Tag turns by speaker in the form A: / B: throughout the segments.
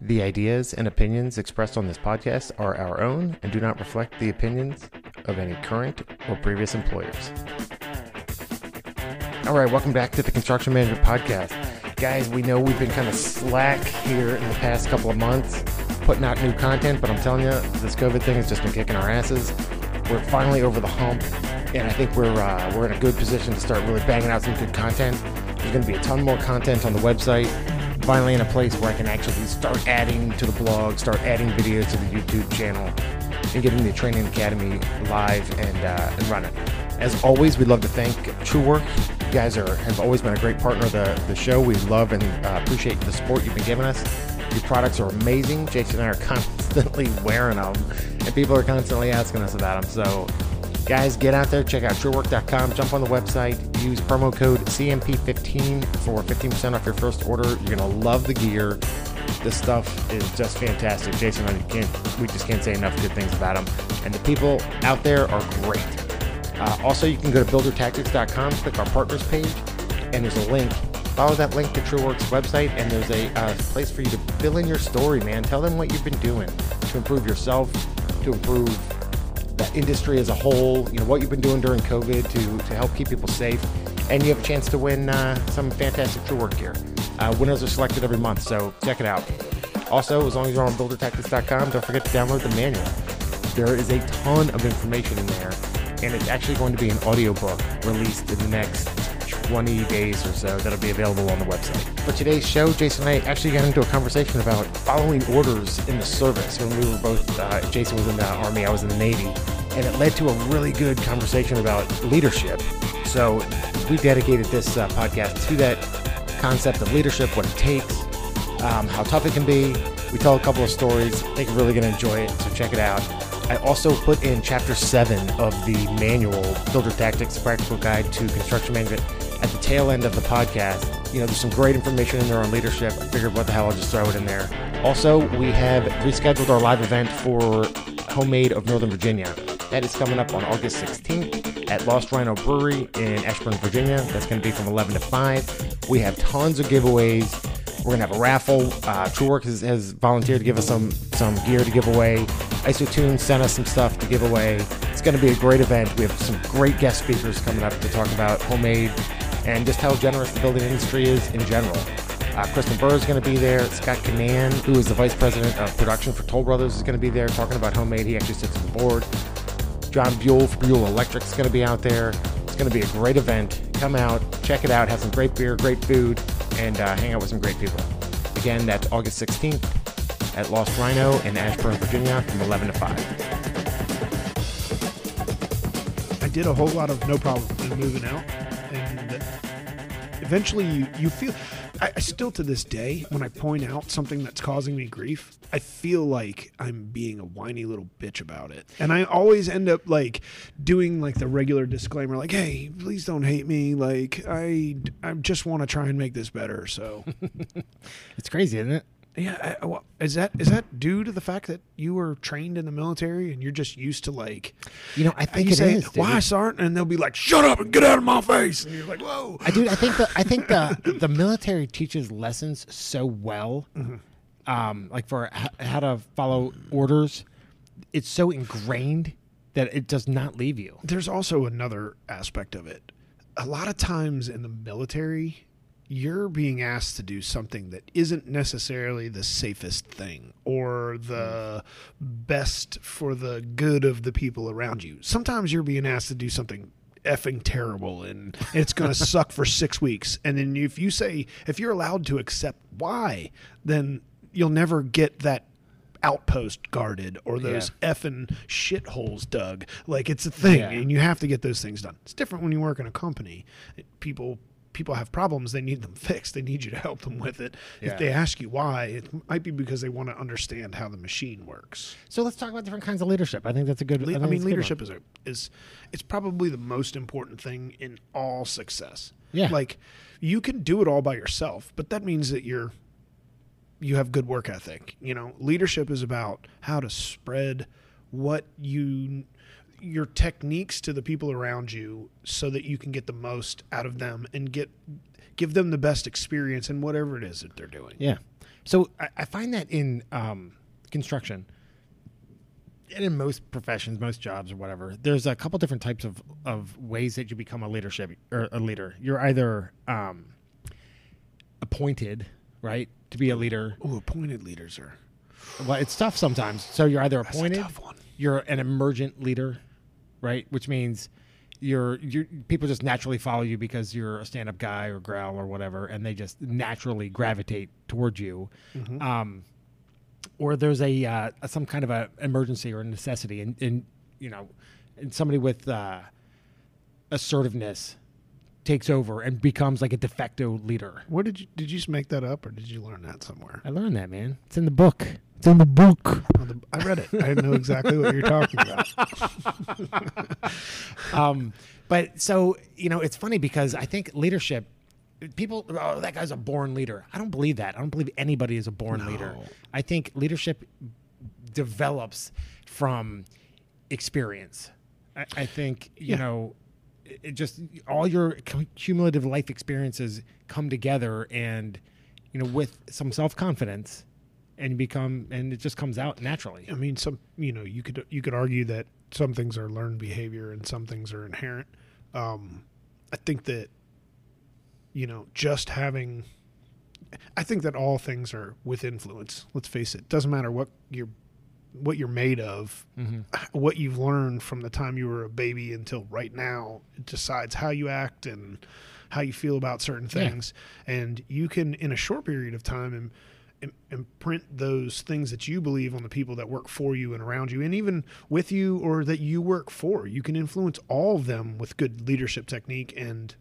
A: The ideas and opinions expressed on this podcast are our own and do not reflect the opinions of any current or previous employers. All right, welcome back to the Construction Management Podcast. Guys, we know we've been kind of slack here in the past couple of months putting out new content, but I'm telling you, this COVID thing has just been kicking our asses. We're finally over the hump, and I think we're uh, we're in a good position to start really banging out some good content. There's going to be a ton more content on the website. Finally, in a place where I can actually start adding to the blog, start adding videos to the YouTube channel, and getting the training academy live and uh, and running. As always, we'd love to thank Truewerk. You guys are have always been a great partner of the, the show. We love and uh, appreciate the support you've been giving us. Your products are amazing. Jason and I are constantly wearing them, and people are constantly asking us about them. So, guys, get out there, check out truewerk.com, jump on the website, use promo code CMP15 for 15% off your first order. You're going to love the gear. This stuff is just fantastic. Jason we just can't say enough good things about them. And the people out there are great. Uh, also, you can go to buildertactics.com, click our partners page, and there's a link follow that link to Truewerk's website, and there's a uh, place for you to fill in your story, man. Tell them what you've been doing to improve yourself, to improve the industry as a whole. You know what you've been doing during COVID to to help keep people safe, and you have a chance to win uh, some fantastic Truewerk gear. Uh, winners are selected every month, so check it out. Also, as long as you're on BuilderTactics.com, don't forget to download the manual. There is a ton of information in there, and it's actually going to be an audiobook released in the next 20 days or so that'll be available on the website. For today's show, Jason and I actually got into a conversation about following orders in the service when we were both, uh, Jason was in the Army, I was in the Navy, and it led to a really good conversation about leadership. So we dedicated this uh, podcast to that concept of leadership, what it takes, um, how tough it can be. We tell a couple of stories. I think you're really going to enjoy it, so check it out. I also put in chapter seven of the manual, Builder Tactics Practical Guide to Construction Management at the tail end of the podcast. You know, there's some great information in there on leadership. I figured, what the hell, I'll just throw it in there. Also, we have rescheduled our live event for HomeAid of Northern Virginia. That is coming up on August 16th at Lost Rhino Brewery in Ashburn, Virginia. That's going to be from 11 to 5. We have tons of giveaways. We're gonna have a raffle. Uh, Truewerk has, has volunteered to give us some some gear to give away. IsoTune sent us some stuff to give away. It's gonna be a great event. We have some great guest speakers coming up to talk about HomeAid and just how generous the building industry is in general. Uh, Kristen Burr is going to be there. Scott Canan, who is the vice president of production for Toll Brothers, is going to be there talking about HomeAid. He actually sits on the board. John Buell from Buell Electric is going to be out there. It's going to be a great event. Come out, check it out, have some great beer, great food, and uh, hang out with some great people. Again, that's August 16th at Lost Rhino in Ashburn, Virginia from 11 to 5.
B: I did a whole lot of no problem in moving out, and eventually you, you feel. I, I still to this day, when I point out something that's causing me grief, I feel like I'm being a whiny little bitch about it, and I always end up like doing like the regular disclaimer, like, "Hey, please don't hate me. Like, I I just want to try and make this better." So,
A: It's crazy, isn't it?
B: Yeah, I, is that is that due to the fact that you were trained in the military and you're just used to like
A: You know, I think
B: you
A: it
B: say,
A: is.
B: "Why, Sergeant?" and they'll be like, "Shut up and get out of my face," and you're like, "Whoa."
A: I do. I think the I think the the military teaches lessons so well, um, like for how to follow orders. It's so ingrained that it does not leave you.
B: there's also another aspect of it. A lot of times in the military, you're being asked to do something that isn't necessarily the safest thing or the best for the good of the people around you. Sometimes you're being asked to do something effing terrible and it's going to suck for 6 weeks. And then if you say if you're allowed to accept why, then you'll never get that outpost guarded or those effing shitholes dug. Like it's a thing,
A: Yeah.
B: and you have to get those things done. It's different when you work in a company. People people have problems; they need them fixed. They need you to help them with it.
A: Yeah.
B: If they ask you why, it might be because they want to understand how the machine works.
A: So let's talk about different kinds of leadership. I think that's a good.
B: Le- I,
A: think
B: mean,
A: it's a good
B: leadership is a is it's probably the most important thing in all success.
A: Yeah.
B: like you can do it all by yourself, but that means that you're you have good work ethic. You know, leadership is about how to spread what you your techniques to the people around you so that you can get the most out of them and get give them the best experience in whatever it is that they're doing.
A: Yeah. So I, I find that in um, construction and in most professions, most jobs or whatever, there's a couple different types of, of ways that you become a leadership or a leader. You're either um, appointed, right, to be a leader.
B: Oh, appointed leaders are.
A: Well, it's tough sometimes. So you're either appointed,
B: a tough one.
A: you're an emergent leader, right, which means you're you people just naturally follow you because you're a stand-up guy or growl or whatever, and they just naturally gravitate towards you.
B: Mm-hmm.
A: Um, or there's a uh, some kind of a emergency or a necessity, and, and you know, and somebody with uh, assertiveness takes over and becomes like a de facto leader.
B: What did you did you just make that up or did you learn that somewhere?
A: I learned that, man. It's in the book. It's in the book.
B: I read it. I know exactly what you're talking about.
A: um, but so you know, it's funny because I think leadership. People, oh, that guy's a born leader. I don't believe that. I don't believe anybody is a born leader. I think leadership develops from experience. I, I think you
B: Yeah.
A: know, it it just all your cumulative life experiences come together, and you know, with some self confidence, and become, and it just comes out naturally.
B: I mean, some you know you could you could argue that some things are learned behavior and some things are inherent. Um, I think that you know just having. I think that all things are with influence. Let's face it. Doesn't matter what you're what you're made of,
A: Mm-hmm.
B: what you've learned from the time you were a baby until right now it decides how you act and how you feel about certain
A: Yeah.
B: things and you can in a short period of time im- im- imprint those things that you believe on the people that work for you and around you and even with you or that you work for. You can influence all of them with good leadership technique. And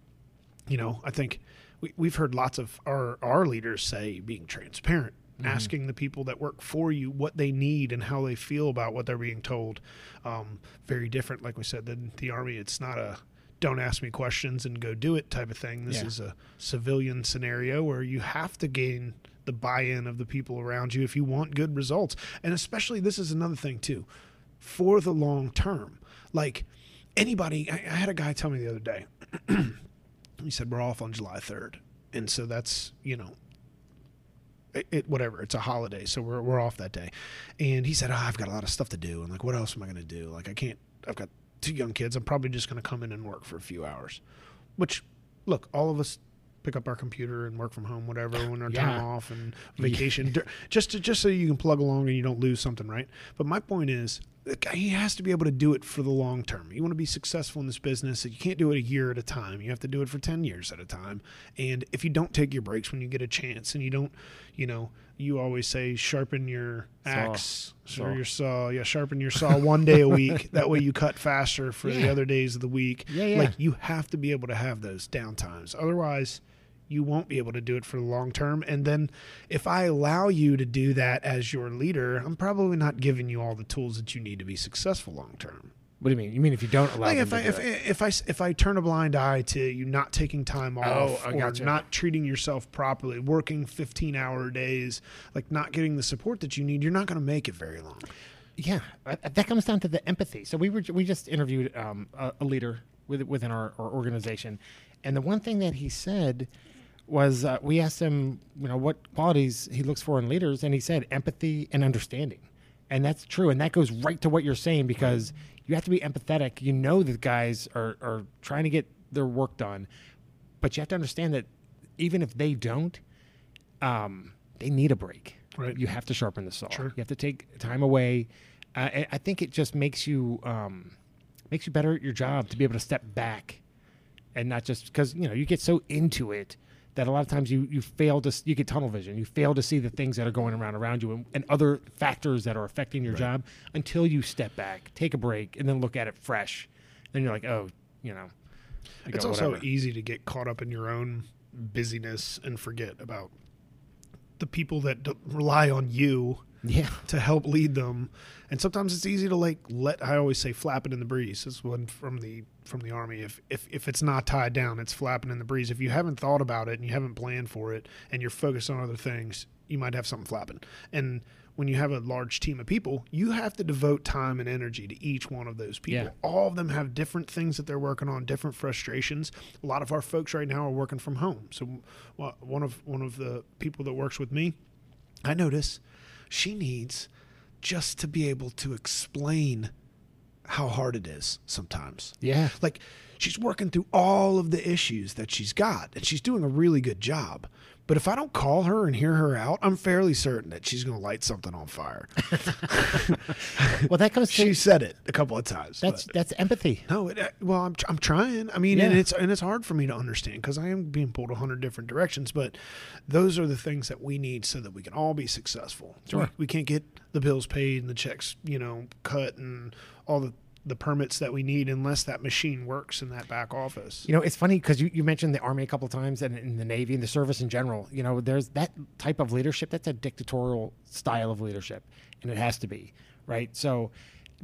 B: you know i think we, we've heard lots of our, our leaders say being transparent asking the people that work for you what they need and how they feel about what they're being told um, very different like we said than the army. It's not a don't ask me questions and go do it type of thing this
A: Yeah.
B: is a civilian scenario where you have to gain the buy-in of the people around you if you want good results and especially this is another thing too for the long term like anybody I, I had a guy tell me the other day he said we're off on July 3rd. And so that's, you know, it, it whatever, it's a holiday, so we're we're off that day. And he said, oh, "I've got a lot of stuff to do." And like, "What else am I going to do? Like I can't I've got two young kids. I'm probably just going to come in and work for a few hours." Which look, all of us pick up our computer and work from home whatever when our time off and vacation Dur- just to, just so you can plug along and you don't lose something, right? But my point is he has to be able to do it for the long term. You want to be successful in this business, you can't do it a year at a time. You have to do it for 10 years at a time. And if you don't take your breaks when you get a chance and you don't, you know, you always say sharpen your
A: Saw.
B: axe
A: Saw.
B: or your saw. Yeah, sharpen your saw one day a week. That way you cut faster for the other days of the week.
A: Yeah, yeah.
B: Like you have to be able to have those downtimes. Otherwise, you won't be able to do it for the long term. And then if I allow you to do that as your leader, I'm probably not giving you all the tools that you need to be successful long term.
A: What do you mean? You mean if you don't allow
B: Like if I if, if I if I turn a blind eye to you not taking time off
A: Oh,
B: or
A: gotcha.
B: not treating yourself properly, working 15 hour days, like not getting the support that you need, you're not going to make it very long.
A: Yeah, uh, that comes down to the empathy. So we were we just interviewed um, a, a leader with, within our, our organization, and the one thing that he said was uh, we asked him, you know, what qualities he looks for in leaders, and he said empathy and understanding, and that's true, and that goes right to what you're saying because you have to be empathetic. You know that guys are are trying to get their work done, but you have to understand that even if they don't, um, they need a break.
B: Right.
A: You have to sharpen the saw.
B: Sure.
A: You have to take time away. Uh, I think it just makes you um, makes you better at your job to be able to step back and not just because you know you get so into it that a lot of times you you fail to you get tunnel vision. You fail to see the things that are going around around you and, and other factors that are affecting your job until you step back, take a break, and then look at it fresh. Then you're like, oh, you know. I
B: It's
A: go,
B: also
A: whatever.
B: easy to get caught up in your own busyness and forget about the people that d- rely on you
A: yeah.
B: to help lead them. And sometimes it's easy to like let I always say flapping in the breeze. This is one from the from the army. If if if it's not tied down, it's flapping in the breeze. If you haven't thought about it and you haven't planned for it and you're focused on other things, you might have something flapping. And when you have a large team of people, you have to devote time and energy to each one of those people.
A: Yeah.
B: All of them have different things that they're working on, different frustrations. A lot of our folks right now are working from home. So, one of one of the people that works with me, I notice she needs just to be able to explain how hard it is sometimes.
A: Yeah.
B: Like she's working through all of the issues that she's got and she's doing a really good job. But if I don't call her and hear her out, I'm fairly certain that she's going to light something on fire.
A: Well, that comes to
B: she said it a couple of times.
A: that's
B: but-
A: that's empathy.
B: no, it, uh, well, I'm, I'm trying. I mean, and it's and it's hard for me to understand because I am being pulled a hundred different directions. But those are the things that we need so that we can all be successful.
A: Sure.
B: we, we can't get the bills paid and the checks, you know, cut and all the the permits that we need unless that machine works in that back office.
A: You know, it's funny because you, you mentioned the army a couple of times and in the navy and the service in general. You know, there's that type of leadership. That's a dictatorial style of leadership, and it has to be right. So,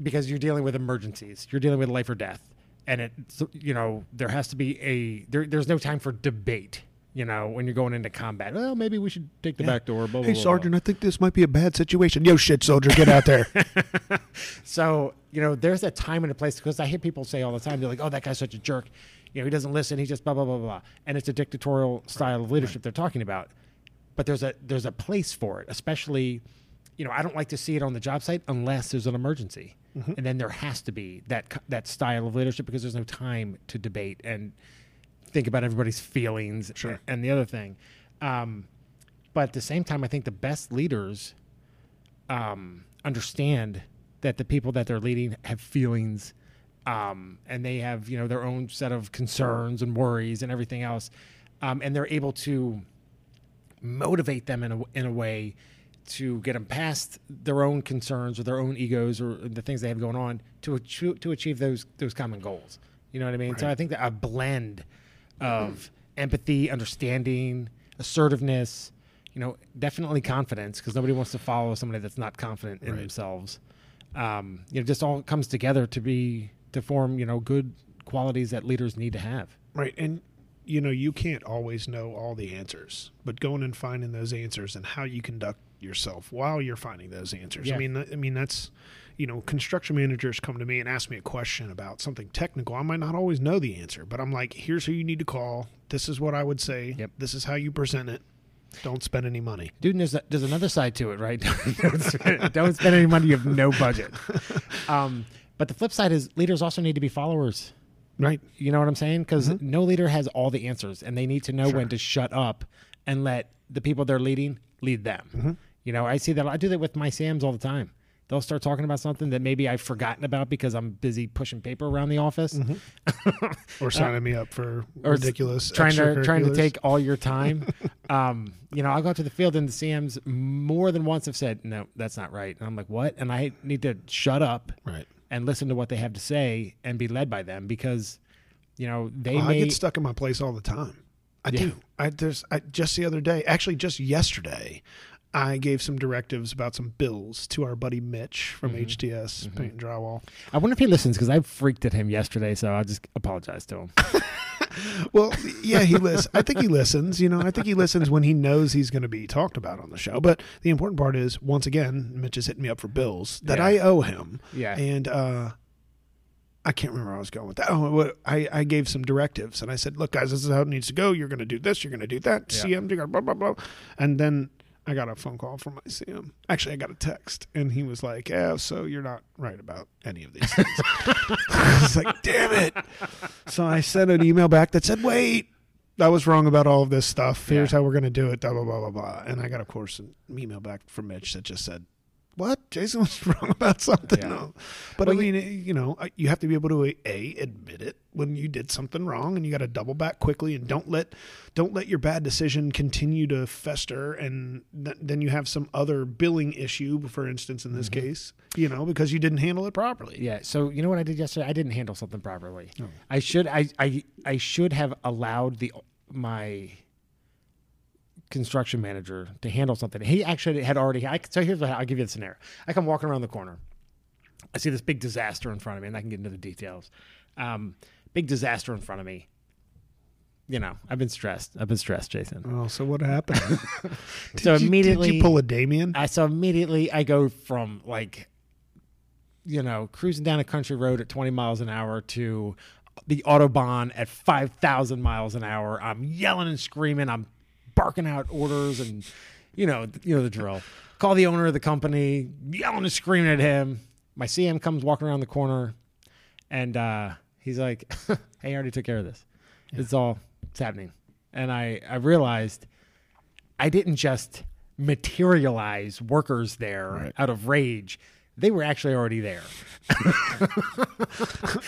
A: because you're dealing with emergencies, you're dealing with life or death, and it you know there has to be a there, there's no time for debate. You know, when you're going into combat, well, maybe we should take the back door. Blah, blah,
B: Hey,
A: blah, blah.
B: Sergeant, I think this might be a bad situation. Yo, shit, soldier, get out there.
A: So, you know, there's a time and a place because I hear people say all the time, they're like, oh, that guy's such a jerk. You know, he doesn't listen. He just blah, blah, blah, blah. And it's a dictatorial style of leadership they're talking about. But there's a there's a place for it, especially, you know, I don't like to see it on the job site unless there's an emergency. Mm-hmm. And then there has to be that that style of leadership because there's no time to debate and think about everybody's feelings
B: Sure.
A: and the other thing. Um, but at the same time, I think the best leaders um, understand that the people that they're leading have feelings um, and they have you know their own set of concerns and worries and everything else um, and they're able to motivate them in a, in a way to get them past their own concerns or their own egos or the things they have going on to achieve, to achieve those those common goals you know what i mean so i think that a blend of empathy understanding assertiveness you know definitely confidence because nobody wants to follow somebody that's not confident in
B: Right.
A: themselves um, you know just all comes together to be to form you know good qualities that leaders need to have
B: Right. And, you know, you can't always know all the answers, but going and finding those answers and how you conduct yourself while you're finding those answers.
A: Yeah.
B: I mean, I mean, that's, you know, construction managers come to me and ask me a question about something technical. I might not always know the answer, but I'm like, here's who you need to call. This is what I would say.
A: Yep.
B: This is how you present it. Don't spend any money.
A: Dude, there's, a, there's another side to it, right? don't, spend, don't spend any money. You have no budget. Um, but the flip side is leaders also need to be followers.
B: Right.
A: You know what I'm saying? Because no leader has all the answers, and they need to know when to shut up and let the people they're leading lead them. You know, I see that. I do that with my Sams all the time. They'll start talking about something that maybe I've forgotten about because I'm busy pushing paper around the office,
B: Or signing me up for
A: or
B: ridiculous
A: trying to trying to take all your time. um, you know, I'll go to the field and the Sams more than once have said, "No, that's not right," and I'm like, "What?" And I need to shut up
B: Right.
A: and listen to what they have to say and be led by them because, you know, they
B: Oh, I get stuck in my place all the time. I
A: Yeah.
B: do. I there's I, just the other day, actually just yesterday, I gave some directives about some bills to our buddy Mitch from
A: Mm-hmm.
B: HTS Paint and Drywall.
A: I wonder if he listens because I freaked at him yesterday, so I'll just apologize to him.
B: Well, yeah, he listens. I think he listens. You know, I think he listens when he knows he's going to be talked about on the show. But the important part is, once again, Mitch is hitting me up for bills that
A: Yeah.
B: I owe him.
A: Yeah.
B: And uh, I can't remember where I was going with that. Oh, I, I gave some directives and I said, look, guys, this is how it needs to go. You're going to do this. You're going to do that.
A: Yeah.
B: CM, blah, blah, blah. And then I got a phone call from my CM. Actually, I got a text and he was like, yeah, so you're not right about any of these things. I was like, damn it. So I sent an email back that said, wait, I was wrong about all of this stuff. Here's
A: Yeah.
B: how we're going to do it, blah, blah, blah, blah, blah. And I got, of course, an email back from Mitch that just said, what? Jason was wrong about something?
A: Yeah.
B: No. But
A: Well,
B: I
A: you-
B: mean, you know, you have to be able to uh, a admit it when you did something wrong, and you got to double back quickly, and don't let don't let your bad decision continue to fester, and th- then you have some other billing issue, for instance, in this mm-hmm. case, you know, because you didn't handle it properly.
A: Yeah. So you know what I did yesterday? I didn't handle something properly.
B: Oh.
A: I should. I, I. I should have allowed the my construction manager to handle something. He actually had already. I, so here's what I'll give you the scenario. I come walking around the corner. I see this big disaster in front of me, and I can get into the details. Um, big disaster in front of me. You know, I've been stressed. I've been stressed, Jason.
B: Oh, so what happened? Did
A: So
B: you-
A: immediately-
B: did you pull a Damien?
A: I so immediately I go from like, you know, cruising down a country road at 20 miles an hour to the autobahn at 5,000 miles an hour. I'm yelling and screaming. I'm barking out orders and you know, you know the drill. Call the owner of the company, yelling and screaming at him. My CM comes walking around the corner, and uh, he's like, "Hey, I already took care of this. It's all it's happening." And I I realized I didn't just materialize workers there
B: Right.
A: out of rage. They were actually already there.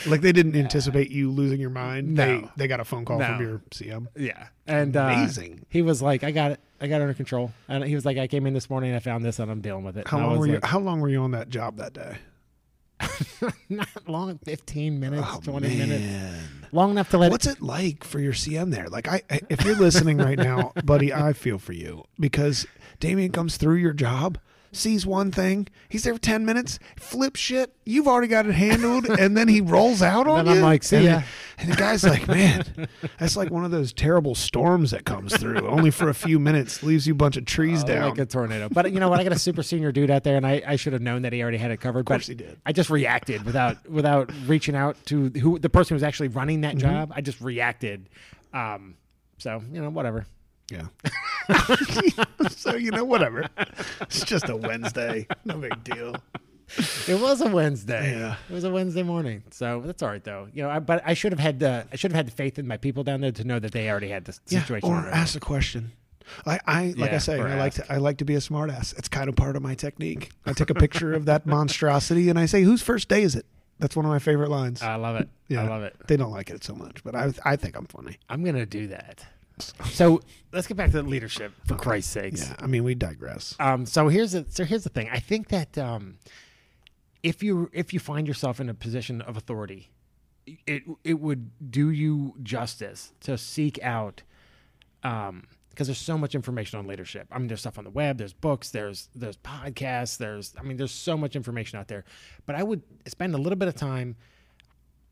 B: Like they didn't anticipate you losing your mind. They
A: No.
B: they got a phone call
A: No.
B: from your CM.
A: Yeah, and uh,
B: Amazing.
A: he was like, "I got it. I got it under control." And he was like, "I came in this morning and I found this, and I'm dealing with it."
B: How
A: And
B: long were you?
A: like,
B: How long were you on that job that day?
A: Not long, fifteen minutes,
B: Oh,
A: twenty minutes, long enough to let.
B: What's it like for your CM there? Like, I, I- if you're listening right now, buddy, I feel for you because Damien comes through your job, sees one thing, he's there for ten minutes, flips shit. You've already got it handled, and then he rolls out on
A: then I'm like, "See
B: and,
A: ya."
B: and the guy's like, man, that's like one of those terrible storms that comes through, only for a few minutes, leaves you a bunch of trees
A: Oh,
B: down.
A: like a tornado. But you know what? I got a super senior dude out there, and I, I should have known that he already had it covered.
B: of course
A: but
B: he did.
A: I just reacted without without reaching out to who the person who was actually running that
B: Mm-hmm.
A: job. I just reacted. Um, so you know, whatever.
B: Yeah. so you know, whatever. It's just a Wednesday, no big deal.
A: It was a Wednesday.
B: Yeah.
A: It was a Wednesday morning, so that's all right though. You know, I, but I should have had the I should have had the faith in my people down there to know that they already had the situation.
B: or
A: under
B: ask a question. I, I like I say,
A: or
B: I like to I like to be a smartass. It's kind of part of my technique. I take a picture of that monstrosity and I say, "Whose first day is it?" That's one of my favorite lines.
A: I love it.
B: Yeah.
A: I love it.
B: They don't like it so much, but I I think I'm funny.
A: I'm gonna do that. So let's get back to the leadership for Christ's sakes.
B: Yeah, I mean we digress.
A: Um, so here's the so here's the thing. I think that um, if you if you find yourself in a position of authority, it it would do you justice to seek out um because there's so much information on leadership. I mean, there's stuff on the web, there's books, there's there's podcasts, there's I mean, there's so much information out there. But I would spend a little bit of time,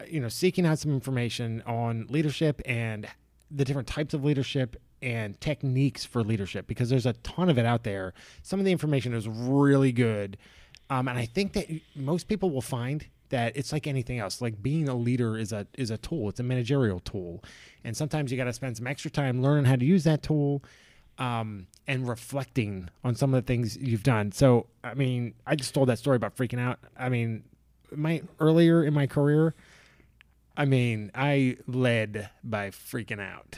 A: you know, seeking out some information on leadership and the different types of leadership and techniques for leadership because there's a ton of it out there. Some of the information is really good. Um, and I think that most people will find that it's like anything else. Like being a leader is a is a tool. It's a managerial tool, and sometimes you got to spend some extra time learning how to use that tool, um, and reflecting on some of the things you've done. So, I mean, I just told that story about freaking out. I mean, my earlier in my career, I mean, I led by freaking out.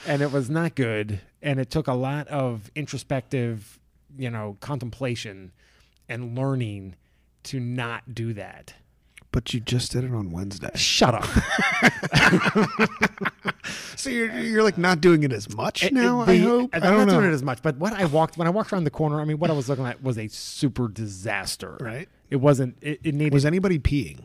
A: and it was not good. And it took a lot of introspective, you know, contemplation and learning to not do that.
B: But you just did it on Wednesday,
A: Shut up.
B: so you're you're like not doing it as much
A: It-
B: now.
A: it-
B: I hope. I
A: I'm
B: don't
A: not
B: know.
A: doing it as much, but what I walked when I walked around the corner, I mean, what I was looking at was a super disaster.
B: Right?
A: It wasn't. It, it needed
B: Was anybody peeing?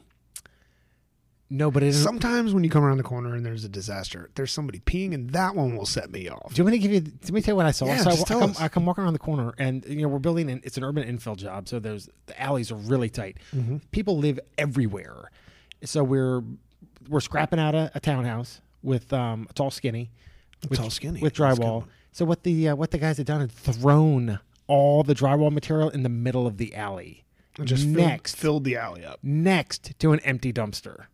A: No, but it.
B: Sometimes when you come around the corner and there's a disaster, there's somebody peeing, and that one will set me off.
A: Do you want me to give you? Let me tell you what I saw.
B: Yeah,
A: so I,
B: just
A: I
B: tell
A: come,
B: us.
A: I come walking around the corner, and you know we're building. An, it's an urban infill job, so there's the alleys are really tight.
B: Mm-hmm.
A: People live everywhere, so we're we're scrapping out a, a townhouse with um, a tall skinny, with,
B: Tall skinny.
A: with
B: That's a good
A: drywall. So what the uh, what the guys had done had thrown all the drywall material in the middle of the alley.
B: Just filled-
A: next
B: filled the alley up.
A: next to an empty dumpster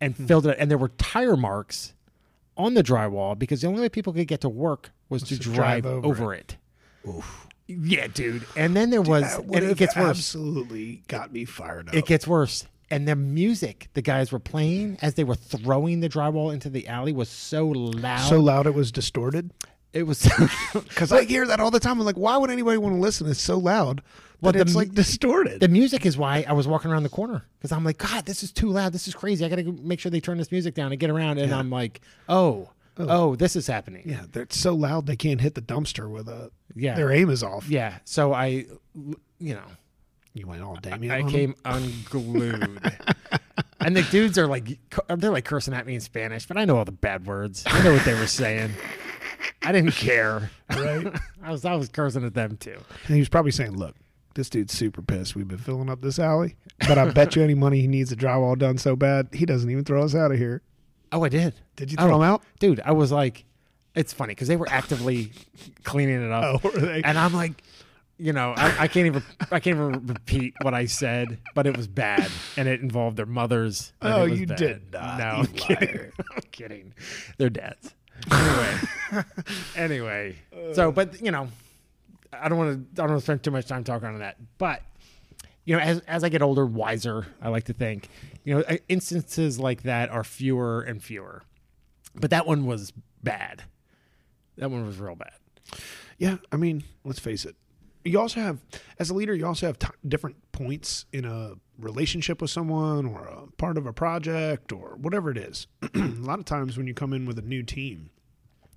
A: and
B: Hmm.
A: filled it and there were tire marks on the drywall because the only way people could get to work was to
B: to
A: drive,
B: drive
A: over,
B: over
A: it. yeah dude and then there was
B: That
A: and it gets worse
B: absolutely got me fired up.
A: it gets worse and the music the guys were playing as they were throwing the drywall into the alley was so loud
B: so loud it was distorted.
A: It was
B: Because I hear that all the time. I'm like, why would anybody want to listen? It's so loud.
A: Well,
B: But it's
A: mu-
B: like distorted.
A: the music is why I was walking around the corner because I'm like, God, this is too loud. This is crazy. I got to make sure they turn this music down and get around. And
B: Yeah.
A: I'm like, oh, oh, oh this is happening.
B: yeah, they're so loud they can't hit the dumpster with a.
A: Yeah.
B: Their aim is off.
A: Yeah. So I, you know,
B: You went all Damien.
A: I
B: 'em?
A: came unglued. and the dudes are like, they're like cursing at me in Spanish, but I know all the bad words. I know what they were saying. I didn't care.
B: Right.
A: I was, I was cursing at them too.
B: And he was probably saying, "Look, this dude's super pissed. We've been filling up this alley, but I bet you any money he needs the drywall done so bad he doesn't even throw us out of here."
A: Oh, I did.
B: Did you oh, throw
A: Oh,
B: him out?
A: Dude, I was like, it's funny because they were actively cleaning it up.
B: Oh?
A: And I'm like, you know, I, I can't even I can't even repeat what I said, but it was bad, and it involved their mothers.
B: Oh, you
A: bad.
B: did not,
A: No,
B: you
A: I'm kidding. I'm kidding. Their dads.
C: Anyway, anyway. So, but you know, I don't want to. I don't want to spend too much time talking on that. But you know, as as I get older, wiser, I like to think. You know, instances like that are fewer and fewer. But that one was bad. That one was real bad.
B: Yeah, I mean, let's face it. You also have, as a leader, you also have t- different points in a relationship with someone or a part of a project or whatever it is. a lot of times when you come in with a new team,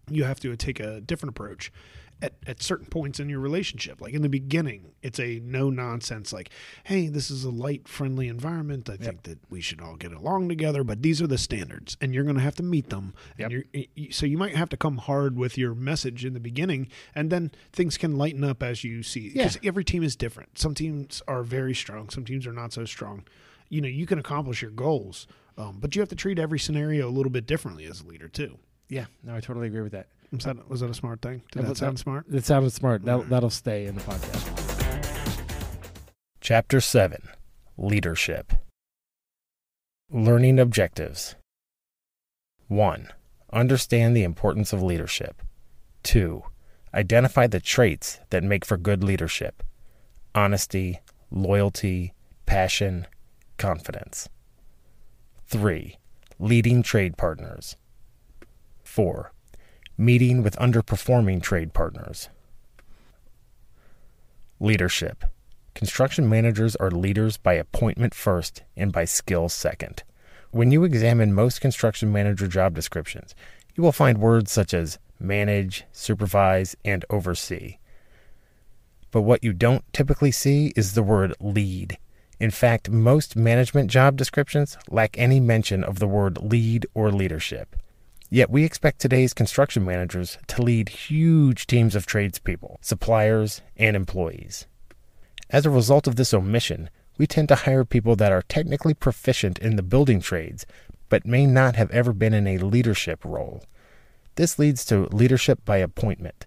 B: you have to take a different approach at, at certain points in your relationship. Like in the beginning, it's a no nonsense, like, hey, this is a light, friendly environment. I think that we should all get along together, but these are the standards, and you're going to have to meet them.
C: Yep.
B: And you're, so you might have to come hard with your message in the beginning, and then things can lighten up as you see. Because
C: Yeah.
B: every team is different. Some teams are very strong, some teams are not so strong. You know, you can accomplish your goals, um, but you have to treat every scenario a little bit differently as a leader, too.
C: Yeah, no, I totally agree with that.
B: Was that, was that a smart thing? Did
C: That
B: that sound smart?
C: It sounded smart. That, mm. that'll stay in the podcast.
A: Chapter 7 Leadership Learning Objectives 1. Understand the importance of leadership. 2. Identify the traits that make for good leadership honesty, loyalty, passion, confidence. 3. Leading trade partners. 4. Meeting with underperforming trade partners. Leadership. Construction managers are leaders by appointment first and by skill second. When you examine most construction manager job descriptions, you will find words such as manage, supervise, and oversee. But what you don't typically see is the word lead. In fact, most management job descriptions lack any mention of the word lead or leadership. Yet we expect today's construction managers to lead huge teams of tradespeople, suppliers, and employees. As a result of this omission, we tend to hire people that are technically proficient in the building trades, but may not have ever been in a leadership role. This leads to leadership by appointment.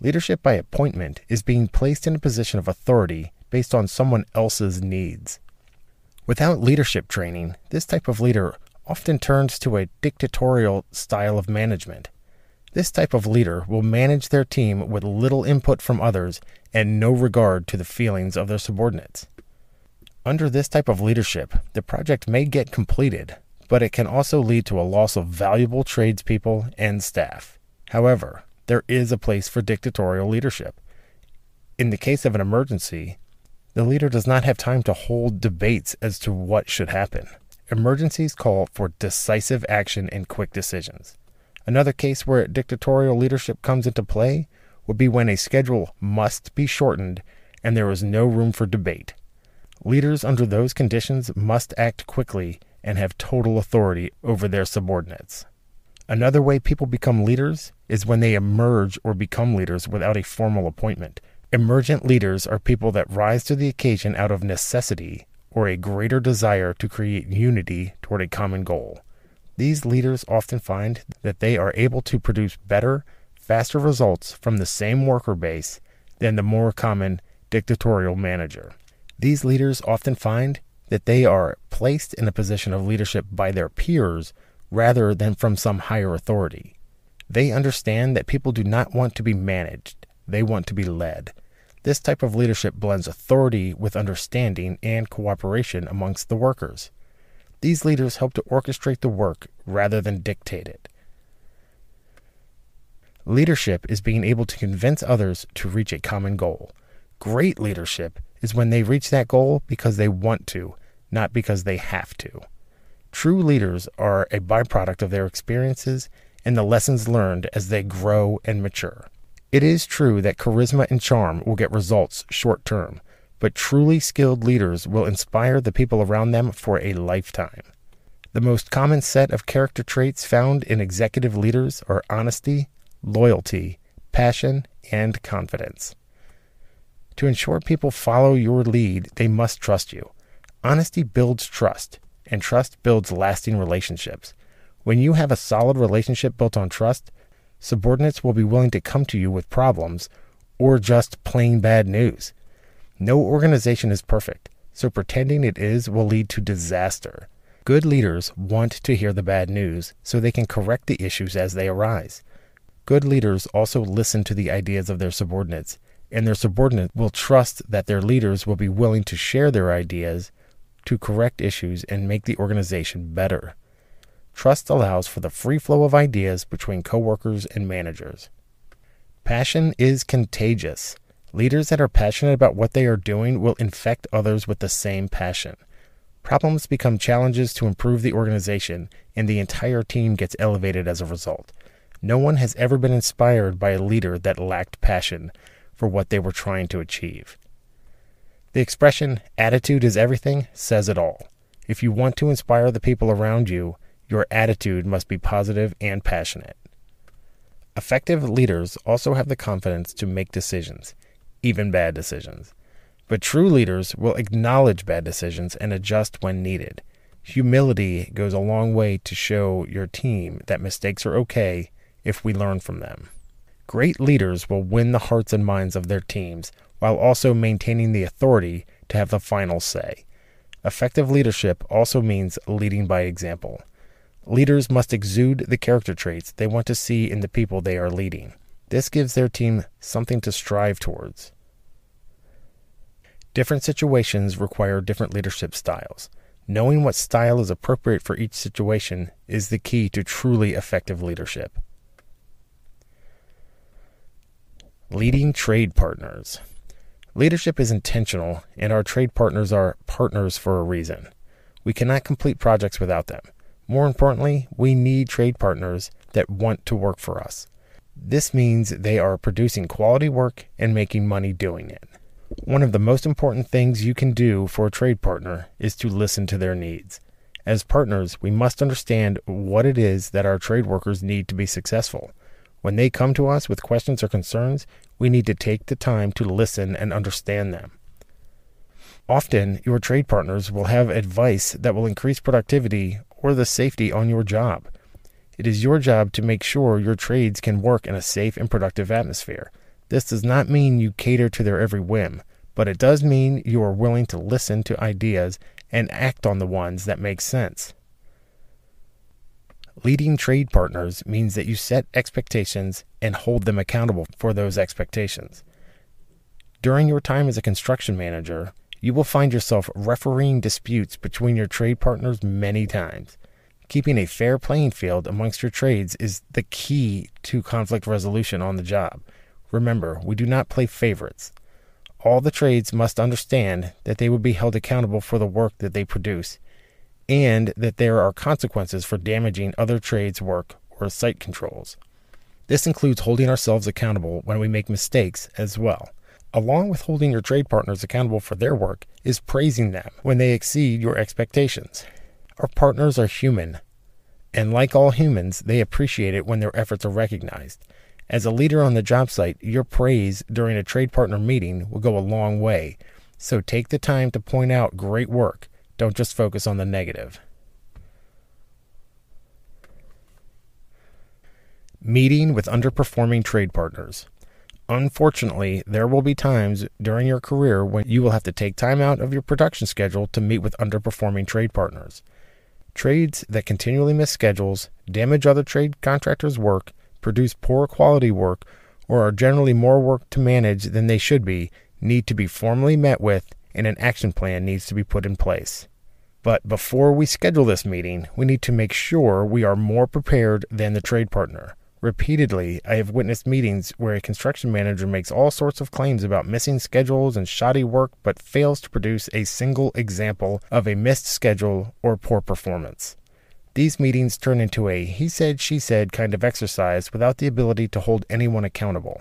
A: Leadership by appointment is being placed in a position of authority based on someone else's needs. Without leadership training, this type of leader often turns to a dictatorial style of management. This type of leader will manage their team with little input from others and no regard to the feelings of their subordinates. Under this type of leadership, the project may get completed, but it can also lead to a loss of valuable tradespeople and staff. However, there is a place for dictatorial leadership. In the case of an emergency, the leader does not have time to hold debates as to what should happen. Emergencies call for decisive action and quick decisions. Another case where dictatorial leadership comes into play would be when a schedule must be shortened and there is no room for debate. Leaders under those conditions must act quickly and have total authority over their subordinates. Another way people become leaders is when they emerge or become leaders without a formal appointment. Emergent leaders are people that rise to the occasion out of necessity or a greater desire to create unity toward a common goal. These leaders often find that they are able to produce better, faster results from the same worker base than the more common dictatorial manager. These leaders often find that they are placed in a position of leadership by their peers rather than from some higher authority. They understand that people do not want to be managed, they want to be led. This type of leadership blends authority with understanding and cooperation amongst the workers. These leaders help to orchestrate the work rather than dictate it. Leadership is being able to convince others to reach a common goal. Great leadership is when they reach that goal because they want to, not because they have to. True leaders are a byproduct of their experiences and the lessons learned as they grow and mature. It is true that charisma and charm will get results short term, but truly skilled leaders will inspire the people around them for a lifetime. The most common set of character traits found in executive leaders are honesty, loyalty, passion, and confidence. To ensure people follow your lead, they must trust you. Honesty builds trust, and trust builds lasting relationships. When you have a solid relationship built on trust, subordinates will be willing to come to you with problems or just plain bad news. No organization is perfect, so pretending it is will lead to disaster. Good leaders want to hear the bad news so they can correct the issues as they arise. Good leaders also listen to the ideas of their subordinates, and their subordinates will trust that their leaders will be willing to share their ideas to correct issues and make the organization better. Trust allows for the free flow of ideas between coworkers and managers. Passion is contagious. Leaders that are passionate about what they are doing will infect others with the same passion. Problems become challenges to improve the organization, and the entire team gets elevated as a result. No one has ever been inspired by a leader that lacked passion for what they were trying to achieve. The expression, attitude is everything, says it all. If you want to inspire the people around you, your attitude must be positive and passionate. Effective leaders also have the confidence to make decisions, even bad decisions. But true leaders will acknowledge bad decisions and adjust when needed. Humility goes a long way to show your team that mistakes are okay if we learn from them. Great leaders will win the hearts and minds of their teams while also maintaining the authority to have the final say. Effective leadership also means leading by example. Leaders must exude the character traits they want to see in the people they are leading. This gives their team something to strive towards. Different situations require different leadership styles. Knowing what style is appropriate for each situation is the key to truly effective leadership. Leading trade partners. Leadership is intentional, and our trade partners are partners for a reason. We cannot complete projects without them. More importantly, we need trade partners that want to work for us. This means they are producing quality work and making money doing it. One of the most important things you can do for a trade partner is to listen to their needs. As partners, we must understand what it is that our trade workers need to be successful. When they come to us with questions or concerns, we need to take the time to listen and understand them. Often, your trade partners will have advice that will increase productivity or the safety on your job. It is your job to make sure your trades can work in a safe and productive atmosphere. This does not mean you cater to their every whim, but it does mean you are willing to listen to ideas and act on the ones that make sense. Leading trade partners means that you set expectations and hold them accountable for those expectations. During your time as a construction manager, you will find yourself refereeing disputes between your trade partners many times. Keeping a fair playing field amongst your trades is the key to conflict resolution on the job. Remember, we do not play favorites. All the trades must understand that they will be held accountable for the work that they produce and that there are consequences for damaging other trades' work or site controls. This includes holding ourselves accountable when we make mistakes as well. Along with holding your trade partners accountable for their work is praising them when they exceed your expectations. Our partners are human, and like all humans, they appreciate it when their efforts are recognized. As a leader on the job site, your praise during a trade partner meeting will go a long way. So take the time to point out great work don't just focus on the negative. Meeting with underperforming trade partners. Unfortunately, there will be times during your career when you will have to take time out of your production schedule to meet with underperforming trade partners. Trades that continually miss schedules, damage other trade contractors' work, produce poor quality work, or are generally more work to manage than they should be need to be formally met with and an action plan needs to be put in place. But before we schedule this meeting, we need to make sure we are more prepared than the trade partner. Repeatedly, I have witnessed meetings where a construction manager makes all sorts of claims about missing schedules and shoddy work, but fails to produce a single example of a missed schedule or poor performance. These meetings turn into a he said, she said kind of exercise without the ability to hold anyone accountable.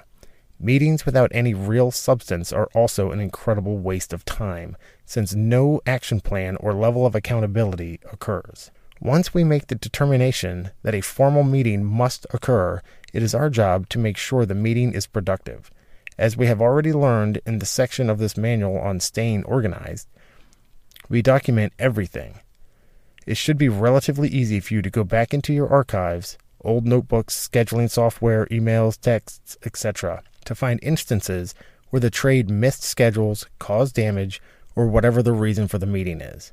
A: Meetings without any real substance are also an incredible waste of time, since no action plan or level of accountability occurs. Once we make the determination that a formal meeting must occur, it is our job to make sure the meeting is productive. As we have already learned in the section of this manual on staying organized, we document everything. It should be relatively easy for you to go back into your archives, old notebooks, scheduling software, emails, texts, etc to find instances where the trade missed schedules, caused damage, or whatever the reason for the meeting is.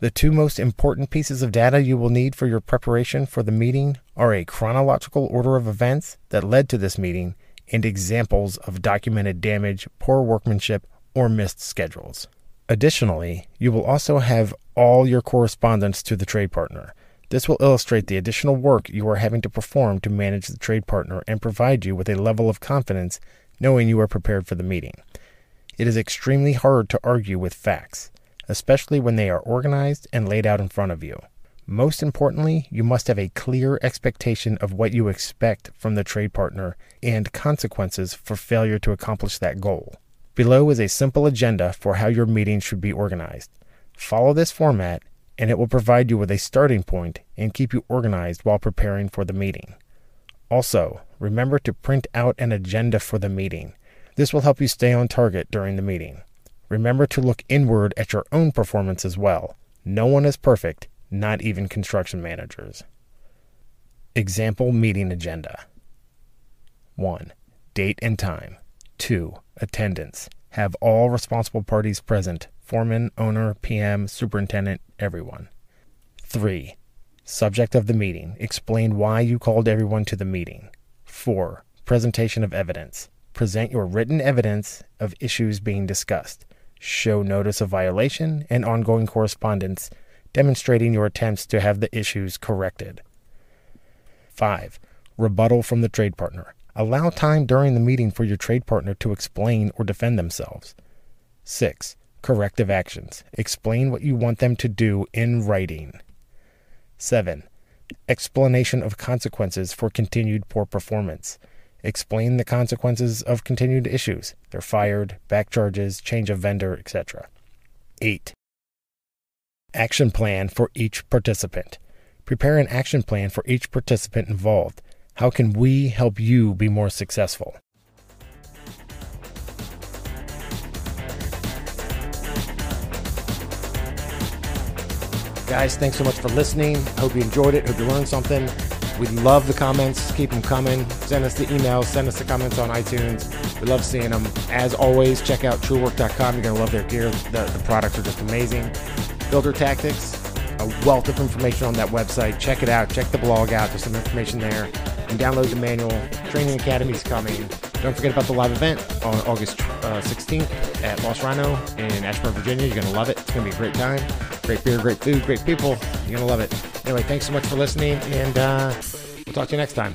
A: The two most important pieces of data you will need for your preparation for the meeting are a chronological order of events that led to this meeting and examples of documented damage, poor workmanship, or missed schedules. Additionally, you will also have all your correspondence to the trade partner. This will illustrate the additional work you are having to perform to manage the trade partner and provide you with a level of confidence knowing you are prepared for the meeting. It is extremely hard to argue with facts especially when they are organized and laid out in front of you. Most importantly, you must have a clear expectation of what you expect from the trade partner and consequences for failure to accomplish that goal. Below is a simple agenda for how your meeting should be organized. Follow this format, and it will provide you with a starting point and keep you organized while preparing for the meeting. Also, remember to print out an agenda for the meeting. This will help you stay on target during the meeting. Remember to look inward at your own performance as well. No one is perfect, not even construction managers. Example meeting agenda 1. Date and time. 2. Attendance. Have all responsible parties present foreman, owner, PM, superintendent, everyone. 3. Subject of the meeting. Explain why you called everyone to the meeting. 4. Presentation of evidence. Present your written evidence of issues being discussed show notice of violation, and ongoing correspondence demonstrating your attempts to have the issues corrected. 5. Rebuttal from the trade partner. Allow time during the meeting for your trade partner to explain or defend themselves. 6. Corrective actions. Explain what you want them to do in writing. 7. Explanation of consequences for continued poor performance. Explain the consequences of continued issues. They're fired, back charges, change of vendor, etc. 8. Action plan for each participant. Prepare an action plan for each participant involved. How can we help you be more successful?
D: Guys, thanks so much for listening. Hope you enjoyed it. Hope you learned something. We love the comments. Keep them coming. Send us the emails. Send us the comments on iTunes. We love seeing them. As always, check out truewerk.com. You're going to love their gear. The, the products are just amazing. Builder Tactics, a wealth of information on that website. Check it out. Check the blog out. There's some information there. And download the manual. Training Academy is coming. Don't forget about the live event on August uh, 16th at Lost Rhino in Ashburn, Virginia. You're going to love it. It's going to be a great time. Great beer, great food, great people. You're going to love it. Anyway, thanks so much for listening, and uh, we'll talk to you next time.